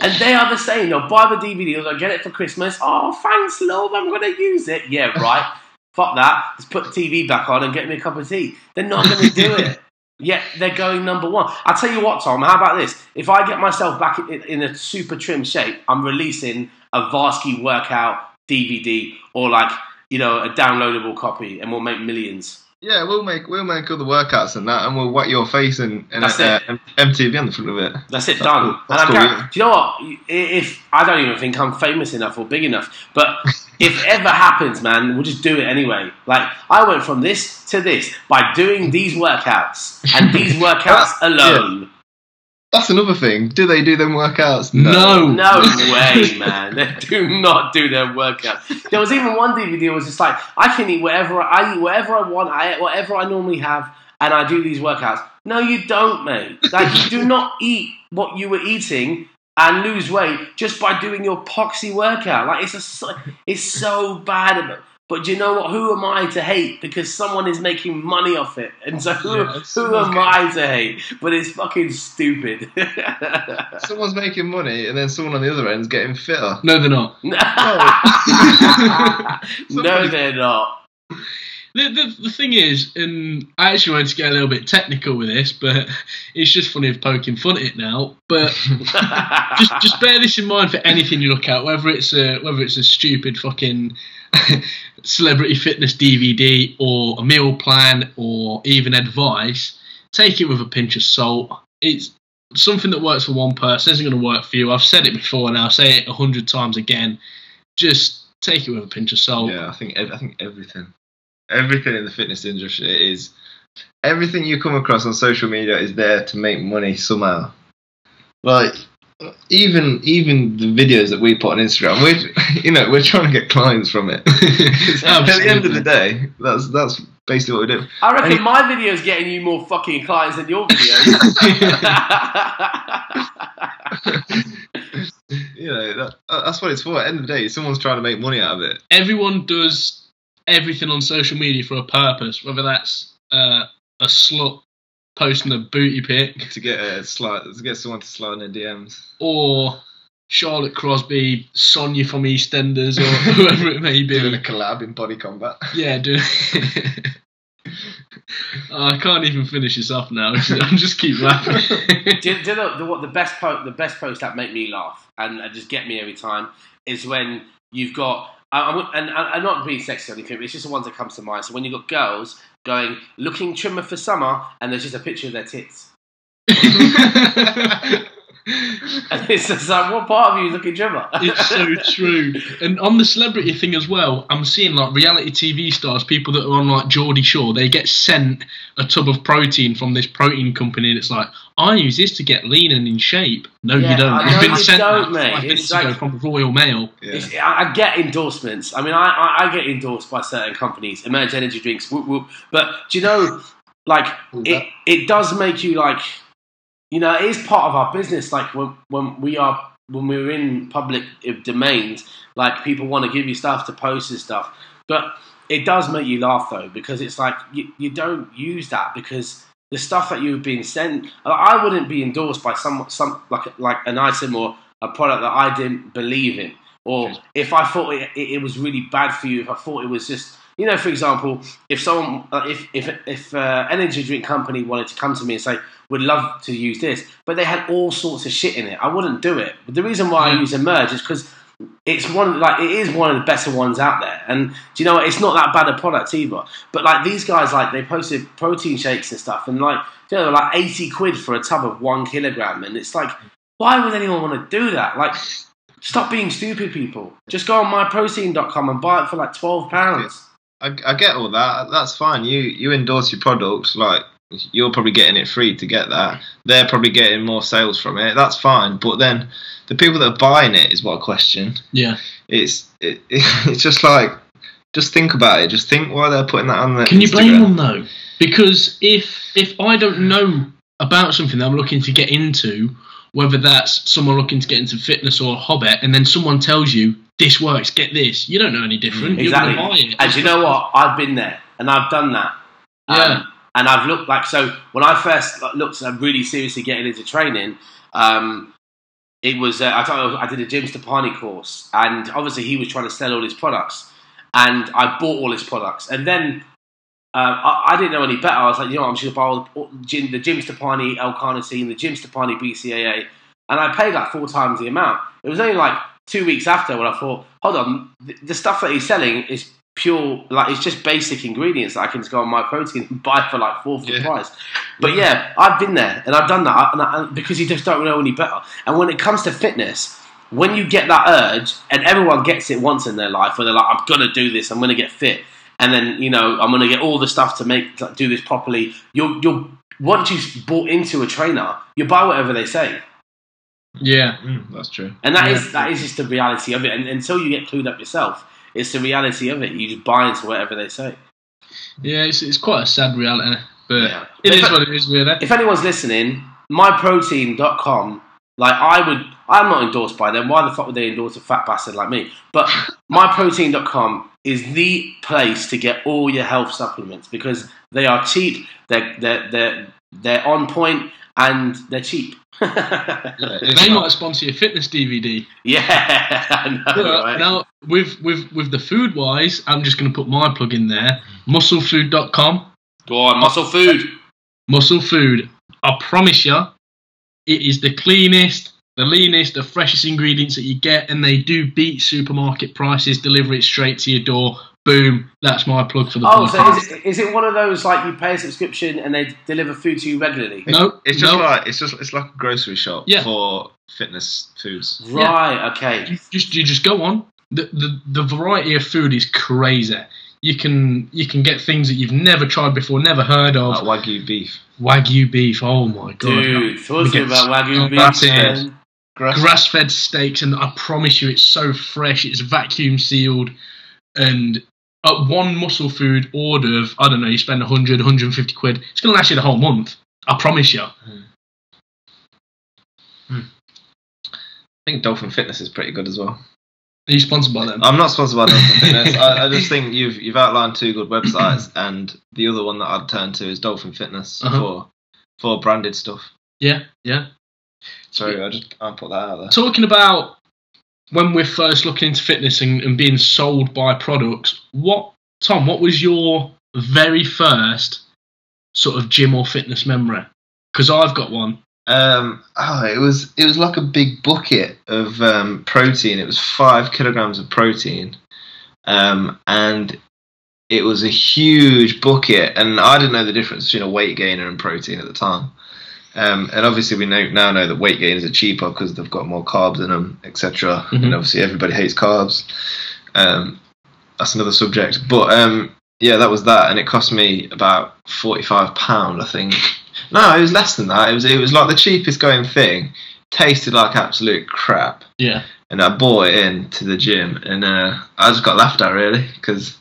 And they are the same. They'll buy the DVD. They'll get it for Christmas. Oh, thanks, love. I'm going to use it. Yeah, right. Fuck that. Let's put the TV back on and get me a cup of tea. They're not going to do it. Yet they're going number one. I'll tell you what, Tom. How about this? If I get myself back in, in a super trim shape, I'm releasing a Varsky workout DVD or like you know a downloadable copy, and we'll make millions. Yeah, we'll make we'll make all the workouts and that, and we'll whack your face and, and That's uh, MTV on the front of it. That's it, That's done. cool. That's and I cool, yeah. Do you know what? If I don't even think I'm famous enough or big enough, but if ever happens, man, we'll just do it anyway. Like I went from this to this by doing these workouts and these workouts alone. That's another thing. Do they do them workouts? No. No way, man. They do not do their workout. There was even one DVD that was just like, I can eat whatever I eat, whatever I want, I eat whatever I normally have, and I do these workouts. No, you don't, mate. Like you do not eat what you were eating and lose weight just by doing your poxy workout. Like it's a, it's so bad. But do you know what? Who am I to hate? Because someone is making money off it, and so who, Yeah, who someone's am I to hate? But it's fucking stupid. Someone's making money, and then someone on the other end's getting fitter. No, they're not. no, they're not. The, the, the thing is, and I actually wanted to get a little bit technical with this, but it's just funny of poking fun at it now. But just just bear this in mind for anything you look at, whether it's a whether it's a stupid fucking celebrity fitness DVD or a meal plan or even advice. Take it with a pinch of salt. It's something that works for one person isn't going to work for you. I've said it before, and I'll say it a hundred times again. Just take it with a pinch of salt. Yeah, I think I think everything, everything in the fitness industry is everything you come across on social media is there to make money somehow. Like even even the videos that we put on Instagram, we're you know we're trying to get clients from it. At the end of the day, that's that's basically what we do. I reckon Any- my video's getting you more fucking clients than your videos. You know that, that's what it's for. At the end of the day, someone's trying to make money out of it. everyone does everything on social media for a purpose, whether that's uh, a slut posting a booty pic To get a slide, to get someone to slide in their DMs. or Charlotte Crosby, Sonia from EastEnders, or whoever it may be. Doing a collab in body combat. Yeah, do. I can't even finish this off now. I'm just keep laughing. do, you- do you know the, what the best post the best post that make me laugh and, and just get me every time is when you've got I, I, won't- and, and, and not being sexy or anything, but it's just the ones that comes to mind. So when you've got girls going looking trimmer for summer, and there's just a picture of their tits, and it's just like, what part of you is looking trimmer? It's so true. And on the celebrity thing as well, I'm seeing like reality TV stars, people that are on like Geordie Shore, they get sent a tub of protein from this protein company, and it's like, I use this to get lean and in shape. No, Yeah, you don't. I You've been you sent don't, that mate. five It's minutes like- ago from Royal Mail. Yeah. It's, I, I get endorsements. I mean, I, I, I get endorsed by certain companies, Emerge Energy Drinks, whoop, whoop. But do you know, like, it, it does make you like, you know, it is part of our business. Like when when we are when we're in public domains, like people want to give you stuff to post and stuff. But it does make you laugh though, because it's like you, you don't use that because the stuff that you've been sent. I wouldn't be endorsed by some some like like an item or a product that I didn't believe in, or if I thought it, it, it was really bad for you, if I thought it was just you know, for example, if someone, uh, if if if uh, energy drink company wanted to come to me and say, "We'd love to use this," but they had all sorts of shit in it, I wouldn't do it. But the reason why I use Emerge is because it's one like it is one of the better ones out there. And do you know what? It's not that bad a product either. But like these guys, like they posted protein shakes and stuff, and like you know, like eighty quid for a tub of one kilogram, and it's like, why would anyone want to do that? Like. Stop being stupid, people. Just go on myprotein.com and buy it for like twelve pounds. I, I get all that. That's fine. You you endorse your products, like you're probably getting it free to get that. They're probably getting more sales from it. That's fine. But then the people that are buying it is what I question. Yeah. It's it, it's just like just think about it. Just think why they're putting that on there. Can you blame them though? Because if if I don't know about something that I'm looking to get into, whether that's someone looking to get into fitness or a hobby, and then someone tells you this works, get this. You don't know any different. Exactly. You're buy it. And you know what? I've been there and I've done that. Um, Yeah. and I've looked like so when I first looked at really seriously getting into training. Um, it was uh, I, thought I did a Jim Stoppani course, and obviously he was trying to sell all his products, and I bought all his products, and then. Uh, I, I didn't know any better. I was like, you know, what, I'm just gonna buy all all the Jim, the Jim Stoppani L-carnitine, the Jim Stoppani BCAA, and I paid like four times the amount. It was only like two weeks after when I thought, hold on, the, the stuff that he's selling is pure, like it's just basic ingredients that I can just go on my protein and buy for like fourth the Yeah. price. But yeah, I've been there and I've done that I- and I, and because you just don't know any better. And when it comes to fitness, when you get that urge, and everyone gets it once in their life, where they're like, I'm gonna do this, I'm gonna get fit, and then you know, I'm gonna get all the stuff to make like, do this properly. You'll, you'll once you've bought into a trainer, you buy whatever they say. Yeah. Mm, that's true. And that Yeah. is that is just the reality of it. And until you get clued up yourself, it's the reality of it. You just buy into whatever they say. Yeah, it's, it's quite a sad reality, but Yeah. it If is I- what it is, really. If anyone's listening, myprotein.com, like I would, I'm not endorsed by them. Why the fuck would they endorse a fat bastard like me? But myprotein.com is the place to get all your health supplements because they are cheap, they're, they're, they're, they're on point, and they're cheap. They might sponsor your fitness DVD. yeah, I know, But right? now, with, with, with the food wise, I'm just going to put my plug in there. Musclefood.com. Go on, muscle food. Muscle Food. I promise you, it is the cleanest, the leanest, the freshest ingredients that you get, and they do beat supermarket prices. Deliver it straight to your door. Boom. That's my plug for the Oh, podcast. so is it, is it one of those like you pay a subscription and they deliver food to you regularly? no, It's just no. like it's just it's like a grocery shop Yeah. for fitness foods. Right. Okay. you just you just go on. The, the the variety of food is crazy. You can you can get things that you've never tried before, never heard of. Like wagyu beef. Wagyu beef. Oh my god. Dude, talk to me about wagyu oh, beef. that's it. man. grass fed steaks, and I promise you, it's so fresh. It's vacuum sealed, and at one muscle food order of I don't know, you spend 100, 150 quid. It's gonna last you the whole month. I promise you. I think Dolphin Fitness is pretty good as well. Are you sponsored by them? I'm not sponsored by Dolphin Fitness. I, I just think you've you've outlined two good websites, and the other one that I'd turn to is Dolphin Fitness Uh-huh. for for branded stuff. yeah, yeah. So I just I put that out there. Talking about when we're first looking into fitness and, and being sold by products, what Tom? What was your very first sort of gym or fitness memory? Because I've got one. Um, oh, it was it was like a big bucket of um, protein. It was five kilograms of protein, um, and it was a huge bucket. And I didn't know the difference between a weight gainer and protein at the time. Um, and obviously, we know, now know that weight gainers are cheaper because they've got more carbs in them, etc. Mhm. And obviously, everybody hates carbs. Um, that's another subject. But um, yeah, that was that, and it cost me about forty-five pound, I think. No, it was less than that. It was it was like the cheapest going thing. Tasted like absolute crap, Yeah. and I bought it in to the gym, and uh, I just got laughed at really because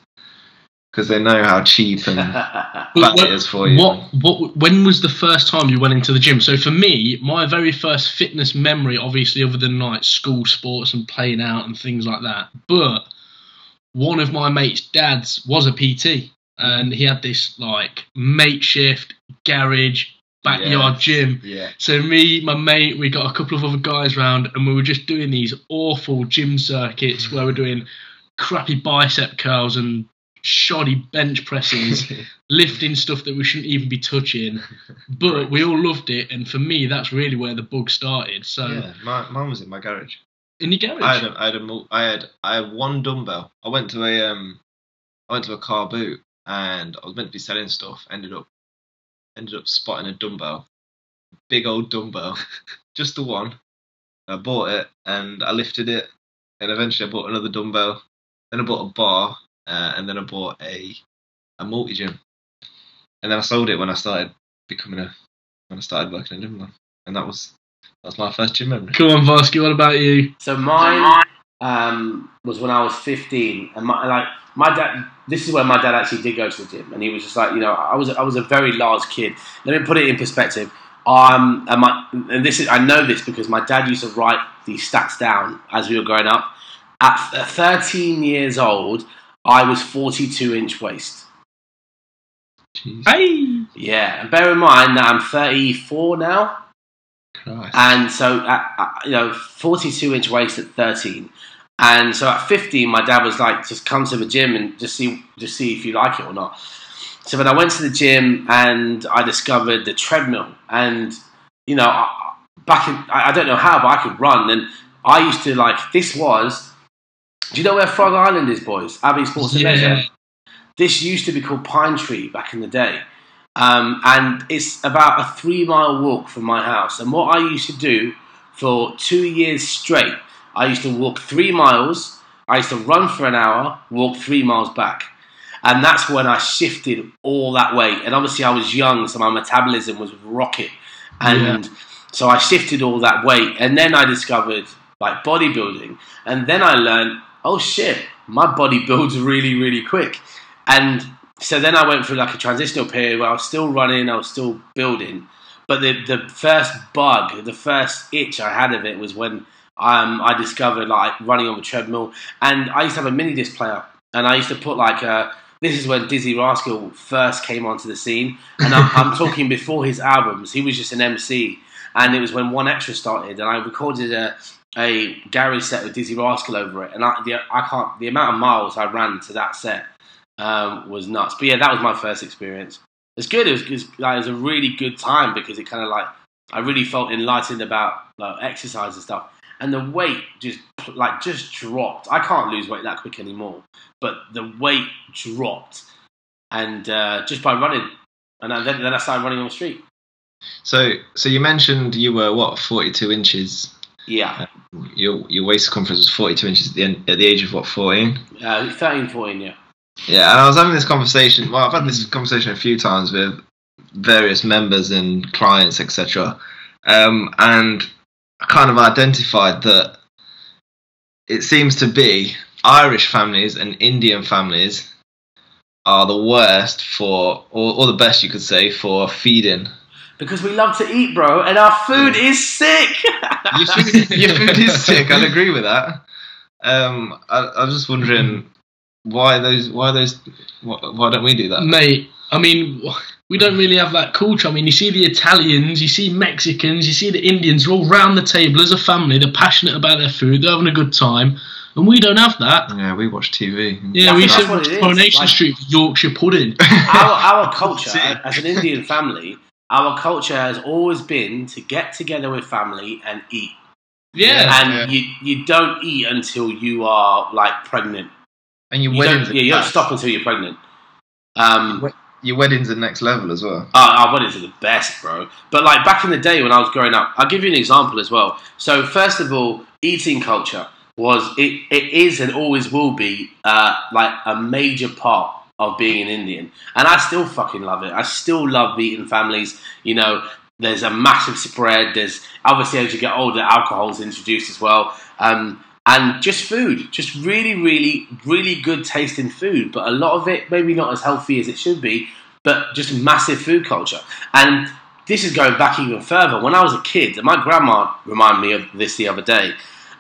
they know how cheap and bad But it is for you. What what when was the first time you went into the gym? So for me, my very first fitness memory, obviously, other than like school sports and playing out and things like that, but one of my mates' dads was a PT, and he had this like makeshift garage backyard Yeah. gym. Yeah, So me, my mate, we got a couple of other guys round, and we were just doing these awful gym circuits where we're doing crappy bicep curls and shoddy bench pressings, lifting stuff that we shouldn't even be touching. But we all loved it, and for me, that's really where the bug started. So yeah. My, mine was in my garage. in your garage, I had, a, I had a, I had, I had one dumbbell. I went to a, um, I went to a car boot, and I was meant to be selling stuff. Ended up, ended up spotting a dumbbell, big old dumbbell, just the one. I bought it and I lifted it, and eventually I bought another dumbbell. Then I bought a bar, uh, and then I bought a, a multi gym, and then I sold it when I started becoming a, when I started working in gym, and that was, that was my first gym memory. come on, Varsky, what about you? So mine um, was when I was 15, and my like my dad. This is where my dad actually did go to the gym, and he was just like, you know, I was I was a very large kid. Let me put it in perspective. Um, and my and this is I know this because my dad used to write these stats down as we were growing up. At 13 years old, I was 42 inch waist. Jeez. Hey, Yeah, and bear in mind that I'm 34 now, Christ. and so at, at, you know, 42 inch waist at 13, and so at 15, my dad was like, just come to the gym and just see, just see if you like it or not. So then I went to the gym and I discovered the treadmill, and you know, back in, I I don't know how, but I could run, and I used to like this was. Do you know where Frog Island is, boys? Abbey Sports and Leisure. This used to be called Pine Tree back in the day. Um, and it's about a three mile walk from my house. And what I used to do for two years straight, I used to walk three miles, I used to run for an hour, walk three miles back. And that's when I shifted all that weight. And obviously, I was young, so my metabolism was rocket. And so I shifted all that weight. And then I discovered like bodybuilding. And then I learned, oh shit, my body builds really, really quick. And so then I went through like a transitional period where I was still running, I was still building. But the, the first bug, the first itch I had of it was when um, I discovered like running on the treadmill. And I used to have a mini disc player. And I used to put like a, this is when Dizzee Rascal first came onto the scene. And I'm, I'm talking before his albums. He was just an MC. And it was when 1Xtra started. And I recorded a, a Gary set with Dizzee Rascal over it. And I, the, I can't, the amount of miles I ran to that set um, was nuts. But yeah, that was my first experience. It's good. It was, it was, like, it was a really good time because it kind of like I really felt enlightened about like, exercise and stuff. And the weight just like just dropped. I can't lose weight that quick anymore. But the weight dropped, and uh, just by running, and then, then I started running on the street. So, so you mentioned you were what, 42 inches. Yeah, Your your waist circumference was 42 inches at the end, at the age of what, 14. uh, 13, 14, yeah. Yeah, and I was having this conversation. Well, I've had this conversation a few times with various members and clients, etc. Um, and I kind of identified that it seems to be Irish families and Indian families are the worst for, or, or the best you could say, for feeding. Because we love to eat, bro, and our food is sick. Your food, your food is sick. I'd agree with that. Um, I, I was just wondering why those, why those, why, why don't we do that? mate. I mean, we don't really have that culture. I mean, you see the Italians, you see Mexicans, you see the Indians. They're all round the table as a family. They're passionate about their food. They're having a good time, and we don't have that. Yeah, we watch TV. Yeah, I we think should that's watch Coronation like- Street Yorkshire pudding. our, our culture as an Indian family, our culture has always been to get together with family and eat. Yeah, and you you don't eat until you are like pregnant. And your You weddings, don't, yeah, you don't stop until you're pregnant. Um, Your weddings are next level as well. our, our weddings are the best, bro. But like back in the day when I was growing up, I'll give you an example as well. So first of all, eating culture was it, it is and always will be uh, like a major part of being an Indian, and I still fucking love it. I still love eating families. You know, there's a massive spread. There's obviously as you get older, alcohol's introduced as well. Um, and just food, just really, really, really good tasting food, but a lot of it maybe not as healthy as it should be, but just massive food culture. And this is going back even further. When I was a kid, and my grandma reminded me of this the other day.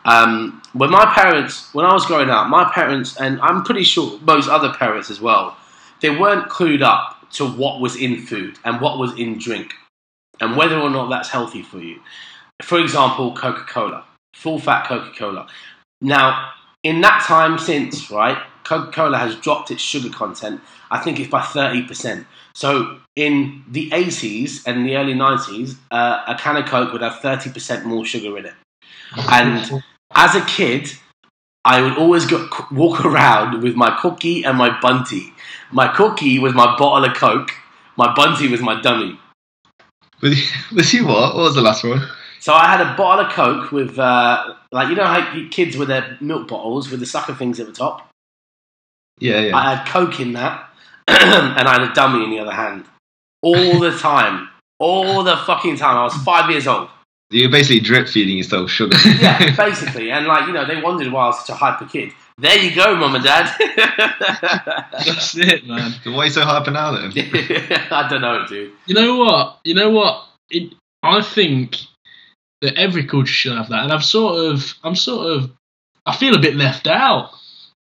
Um, when my parents, when I was growing up, my parents, and I'm pretty sure most other parents as well, they weren't clued up to what was in food and what was in drink and whether or not that's healthy for you. For example, Coca Cola, full fat Coca Cola. Now, in that time since, right, Coca Cola has dropped its sugar content, I think it's by 30%. So in the 80s and the early 90s, uh, a can of Coke would have 30% more sugar in it. And as a kid, I would always go, walk around with my cookie and my bunty. My cookie was my bottle of Coke, my bunty was my dummy. Was you, was you what? What was the last one? So I had a bottle of Coke with, uh, like, you know how kids with their milk bottles with the sucker things at the top? Yeah, yeah. I had Coke in that, and I had a dummy in the other hand. All the time. All the fucking time. I was five years old. You're basically drip feeding yourself sugar. Yeah, basically. And, like, you know, they wondered why I was such a hyper kid. There you go, mum and dad. that's it, man. why are you so hyper now then? I don't know, dude. You know what? You know what? It, I think that every culture should have that, and I've sort of, I'm sort of, I feel a bit left out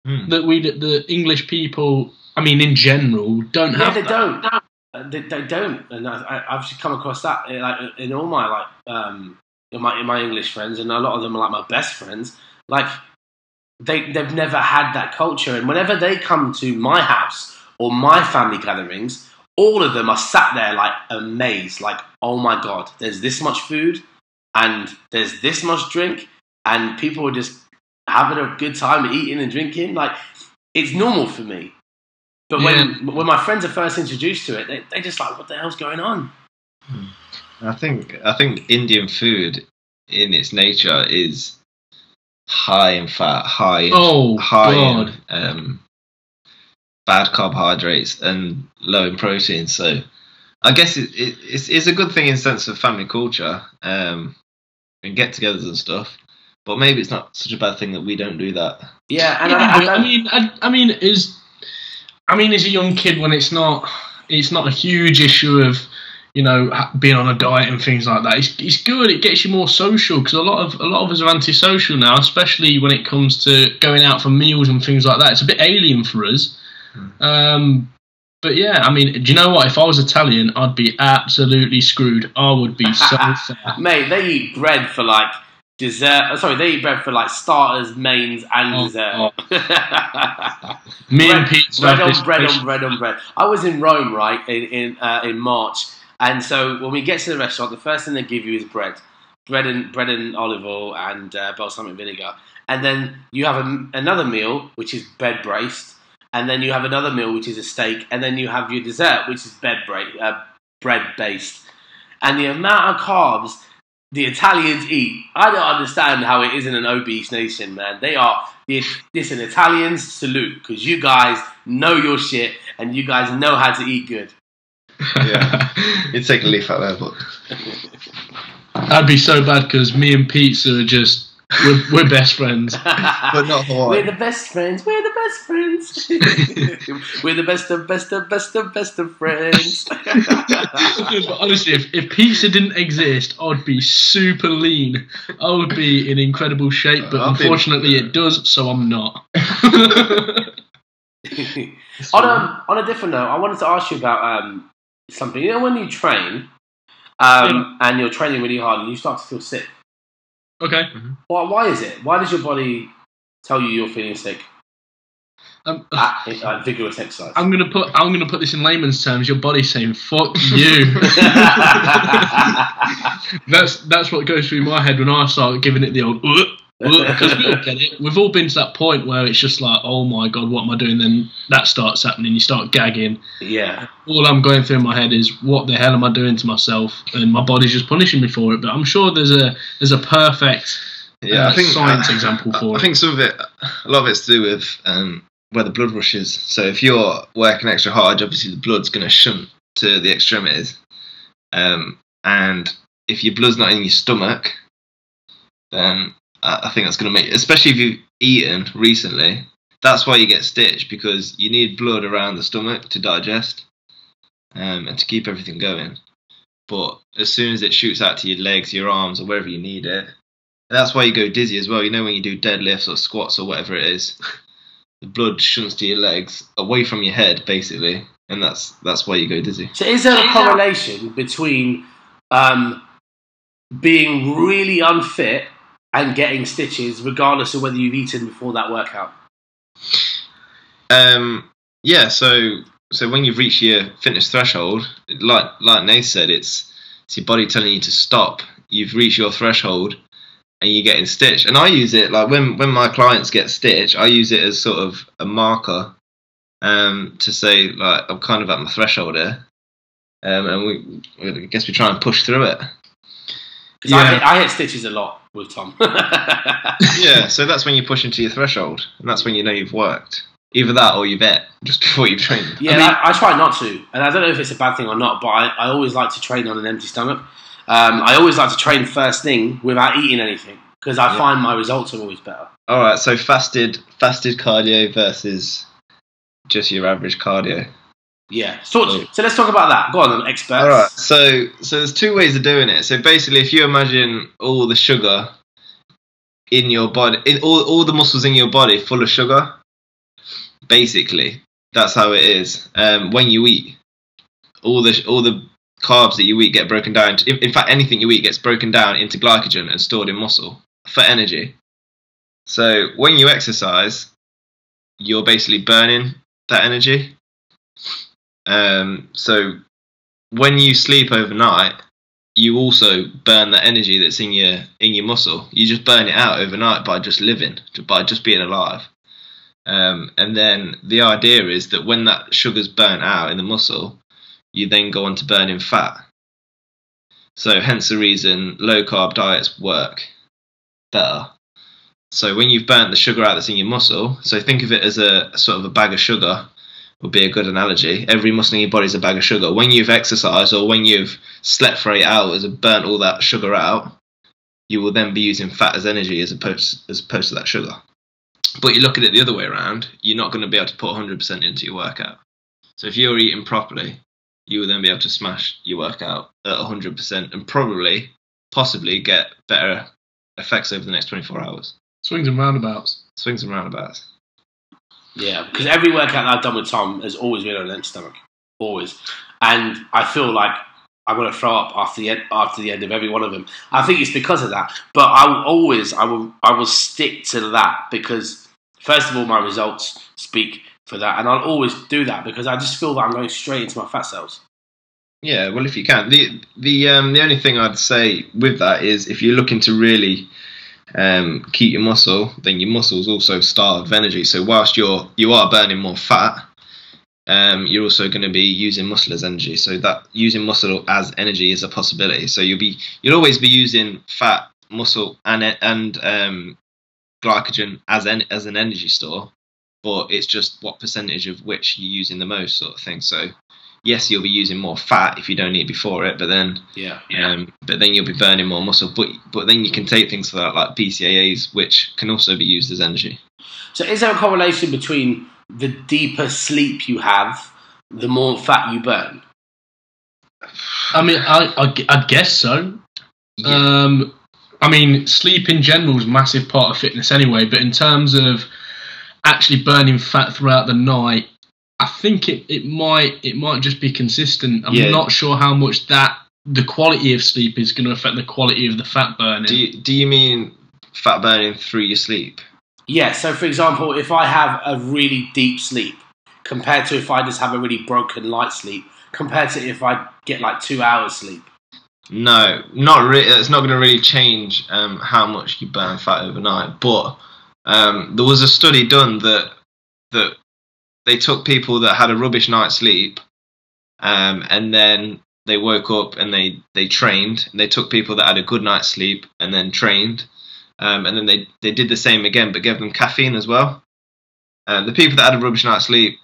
Hmm. that we the English people. I mean, in general, don't Yeah, have. they that. don't. Uh, They, they don't, and I, I've just come across that uh, like in all my like um in my in my English friends, and a lot of them are like my best friends. Like they they've never had that culture, and whenever they come to my house or my family gatherings, all of them are sat there like amazed, like oh my god, there's this much food, and there's this much drink, and people are just having a good time eating and drinking. Like it's normal for me. But when when my friends are first introduced to it, they they just like, what the hell's going on? I think I think Indian food in its nature is high in fat, high in, Oh high God! in um, bad carbohydrates and low in protein. So I guess it, it, it's it's a good thing in sense of family culture um, and get-togethers and stuff. But maybe it's not such a bad thing that we don't do that. Yeah, and Yeah, I, I, I mean, I, I mean, is I mean, as a young kid, when it's not, it's not a huge issue of, you know, being on a diet and things like that. It's, it's good. It gets you more social because a lot of a lot of us are antisocial now, especially when it comes to going out for meals and things like that. It's a bit alien for us. Um, but yeah, I mean, do you know what? If I was Italian, I'd be absolutely screwed. I would be so fat. mate, they eat bread for like dessert. oh, Sorry, they eat bread for like starters, mains, and Oh, dessert. Me and bread, Pete bread on bread on bread on bread. I was in Rome, right, in in, uh, in March, and so when we get to the restaurant, the first thing they give you is bread, bread and bread and olive oil and uh, balsamic vinegar, and then you have a, another meal which is bread braced, and then you have another meal which is a steak, and then you have your dessert which is bread bra- uh, bread based, and the amount of carbs the Italians eat. I don't understand how it isn't an obese nation, man. They are. Listen, Italians salute because you guys know your shit and you guys know how to eat good. Yeah, you take a leaf out there, but That'd be so bad because me and Pizza are just we're, we're best friends. but not Hawaii. We're the best friends. We're the best friends. We're the best of best of best of best of friends. but honestly, if, if pizza didn't exist, I'd be super lean. I would be in incredible shape, but I've been- unfortunately, it does, so I'm not. on a on a different note, I wanted to ask you about um, something. You know, when you train um, and you're training really hard and you start to feel sick, okay. why, why is it? Why does your body tell you you're feeling sick Um, at, at vigorous exercise? I'm gonna put I'm gonna put this in layman's terms. Your body's saying "fuck you." that's that's what goes through my head when I start giving it the old because we all get it. We've all been to that point where it's just like, oh my god, what am I doing? Then that starts happening. You start gagging. yeah, all I'm going through in my head is what the hell am I doing to myself, and my body's just punishing me for it. But I'm sure there's a there's a perfect Yeah, uh, I think science example for I it. I think some of it, a lot of it's to do with um, where the blood rush is. So if you're working extra hard, obviously the blood's going to shunt to the extremities, um, and if your blood's not in your stomach, then I I think that's going to make, especially if you've eaten recently. That's why you get stitched because you need blood around the stomach to digest um, and to keep everything going. But as soon as it shoots out to your legs, your arms, or wherever you need it, that's why you go dizzy as well. You know when you do deadlifts or squats or whatever it is, the blood shunts to your legs away from your head, basically, and that's that's why you go dizzy. So is there a correlation between um, being really unfit and getting stitches, regardless of whether you've eaten before that workout? Um, yeah. So so when you've reached your fitness threshold, like like Nate said, it's it's your body telling you to stop. You've reached your threshold, and you're getting stitched. And I use it like when when my clients get stitched, I use it as sort of a marker um, to say like I'm kind of at my threshold here. Um, and we, I guess we try and push through it. Because I, Yeah. hit, I hit stitches a lot with Tom. yeah, so that's when you push into your threshold, and that's when you know you've worked. Either that or you bet just before you've trained. Yeah, I mean- I, I try not to, and I don't know if it's a bad thing or not, but I, I always like to train on an empty stomach. Um, I always like to train first thing without eating anything because I Yeah. find my results are always better. All right, so fasted fasted cardio versus just your average cardio. Yeah. So, so let's talk about that. Go on, then, experts. All right, so so there's two ways of doing it. So basically, if you imagine all the sugar in your body, in all all the muscles in your body full of sugar. Basically, that's how it is. Um, when you eat, all the all the carbs that you eat get broken down. In, in fact, anything you eat gets broken down into glycogen and stored in muscle for energy. So when you exercise, you're basically burning that energy. Um, so when you sleep overnight, you also burn that energy that's in your in your muscle. You just burn it out overnight by just living, by just being alive. Um, and then the idea is that when that sugar's burnt out in the muscle, you then go on to burning fat. So hence the reason low carb diets work better. So when you've burnt the sugar out that's in your muscle, so think of it as a sort of a bag of sugar would be a good analogy. Every muscle in your body is a bag of sugar. When you've exercised or when you've slept for eight hours and burnt all that sugar out, you will then be using fat as energy as opposed as opposed to that sugar. But you look at it the other way around, you're not going to be able to put 100% into your workout. So if you're eating properly, you will then be able to smash your workout at 100% and probably, possibly get better effects over the next 24 hours. Swings and roundabouts. Swings and roundabouts. Yeah, because every workout that I've done with Tom has always been on an empty stomach, always, and I feel like I'm going to throw up after the end, after the end of every one of them. I think it's because of that, but I will always I will I will stick to that because first of all my results speak for that, and I'll always do that because I just feel that I'm going straight into my fat cells. Yeah, well, if you can, the the um, the only thing I'd say with that is if you're looking to really um, keep your muscle, then your muscles also starve of energy. So whilst you're you are burning more fat, um, you're also going to be using muscle as energy. So that using muscle as energy is a possibility. So you'll be you'll always be using fat, muscle, and and um, glycogen as an as an energy store, but it's just what percentage of which you're using the most, sort of thing. So yes, you'll be using more fat if you don't eat before it, but then Yeah, um, but then you'll be burning more muscle. But but then you can take things for that like BCAAs, which can also be used as energy. So is there a correlation between the deeper sleep you have, the more fat you burn? I mean, I, I, I'd guess so. Yeah. Um, I mean, sleep in general is a massive part of fitness anyway, but in terms of actually burning fat throughout the night, I think it, it might it might just be consistent. I'm Yeah. not sure how much that the quality of sleep is going to affect the quality of the fat burning. Do you, do you mean fat burning through your sleep? Yeah, so for example, if I have a really deep sleep compared to if I just have a really broken light sleep, compared to if I get like two hours sleep. No, not really. It's not going to really change um, how much you burn fat overnight. But um, there was a study done that that they took people that had a rubbish night's sleep, um, and then they woke up and they they trained. And they took people that had a good night's sleep and then trained, um, and then they they did the same again, but gave them caffeine as well. Uh, the people that had a rubbish night's sleep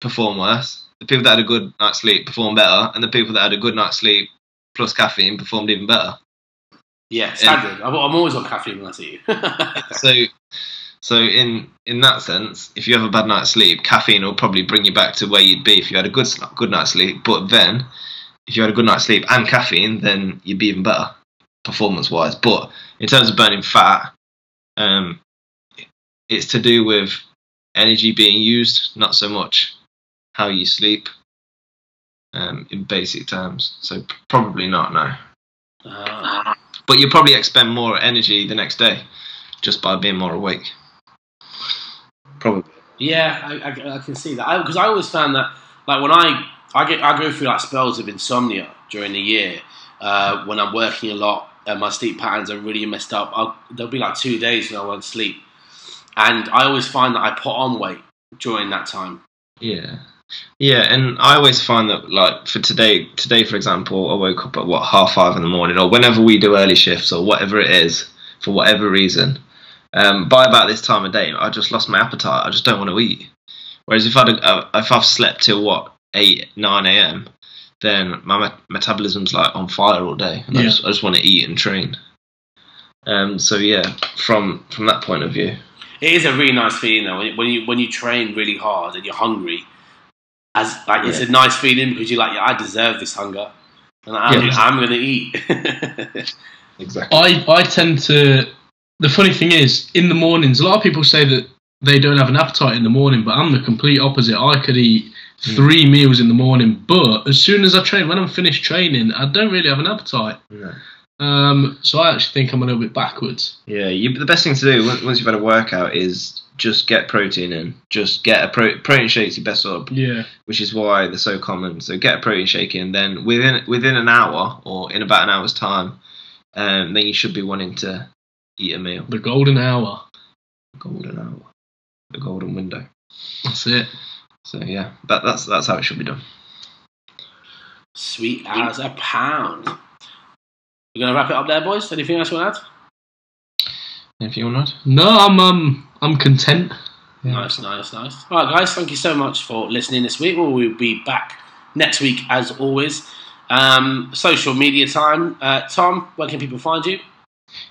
perform worse. The people that had a good night's sleep perform better, and the people that had a good night's sleep plus caffeine performed even better. Yeah, standard. I'm I'm always on caffeine when I see you. So, so in in that sense, if you have a bad night's sleep, caffeine will probably bring you back to where you'd be if you had a good good night's sleep. But then, if you had a good night's sleep and caffeine, then you'd be even better performance wise. But in terms of burning fat, um, it's to do with energy being used, not so much how you sleep. Um, in basic terms, so probably not no. Uh, But you'll probably expend more energy the next day just by being more awake. Probably. yeah, I, I, I can see that because I, always found that like when I I get I go through like spells of insomnia during the year uh, when I'm working a lot and my sleep patterns are really messed up. I'll, there'll be like two days when I won't sleep, and I always find that I put on weight during that time. Yeah. Yeah, and I always find that like for today today for example, I woke up at what, half five in the morning or whenever we do early shifts or whatever it is, for whatever reason. Um, by about this time of day I just lost my appetite. I just don't want to eat. Whereas if I'd uh, if I've slept till what, eight, nine AM, then my met- metabolism's like on fire all day. And I, just, I just want to eat and train. Um, so yeah, from from that point of view, It is a really nice feeling though when you when you, when you train really hard and you're hungry. As like it's a nice feeling because you're like, yeah, I deserve this hunger, and I'm, Yeah. I'm gonna eat. exactly. I, I tend to the funny thing is, in the mornings, a lot of people say that they don't have an appetite in the morning, but I'm the complete opposite. I could eat three meals in the morning, but as soon as I train, when I'm finished training, I don't really have an appetite. No. Um, so I actually think I'm a little bit backwards. Yeah, you, the best thing to do once you've had a workout is just get protein in. Just get a pro- protein shake's your best sub, Yeah. which is why they're so common. So get a protein shake in. Then within within an hour or in about an hour's time, um, then you should be wanting to eat a meal. The golden hour. The Golden hour, the golden window. That's it. So yeah, that, that's that's how it should be done. Sweet as a pound. We're gonna wrap it up there, boys. Anything else you want to add? Anything you want, No, I'm um, I'm content. Nice, nice, nice. All right, guys, thank you so much for listening this week. Well, we'll be back next week as always. Um, social media time. Uh, Tom, where can people find you?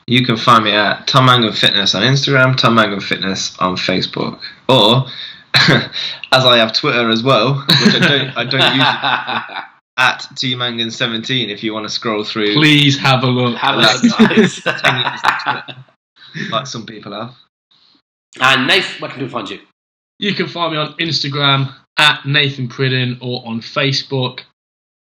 You can find me at Tom Mangan Fitness on Instagram, Tom Mangan Fitness on Facebook, or as I have Twitter as well, which I don't I don't use at tmangan17 if you want to scroll through Please have a look. Have a look, like some people have. and Nath, where can people find you? You can find me on Instagram at Nathan Pridden or on Facebook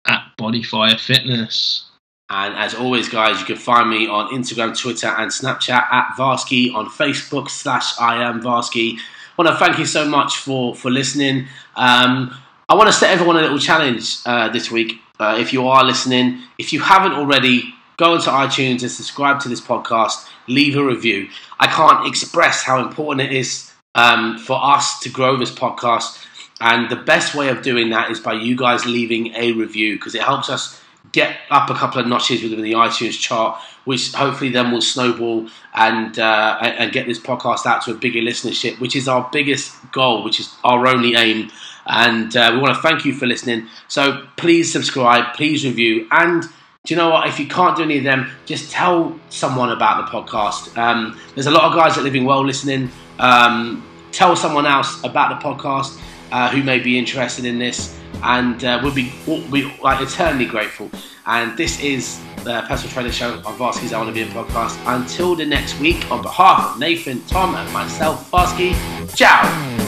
at Bodyfire Fitness. And as always, guys, you can find me on Instagram, Twitter, and Snapchat at Varsky, on Facebook slash I am Varsky. I want to thank you so much for for listening. Um, I want to set everyone a little challenge uh, this week. Uh, if you are listening, if you haven't already, go onto iTunes and subscribe to this podcast. Leave a review. I can't express how important it is um, for us to grow this podcast. And the best way of doing that is by you guys leaving a review because it helps us get up a couple of notches within the iTunes chart, which hopefully then will snowball and uh, and get this podcast out to a bigger listenership, which is our biggest goal, which is our only aim. And uh, we want to thank you for listening. So please subscribe, please review, and do you know what? If you can't do any of them, just tell someone about the podcast. Um, there's a lot of guys at Living Well listening. Um, tell someone else about the podcast uh, who may be interested in this, and uh, we'll be we'll be like, eternally grateful. And this is the Personal Trainer Show on Varsky's I Want to Be a podcast. Until the next week, on behalf of Nathan, Tom, and myself, Varsky, ciao.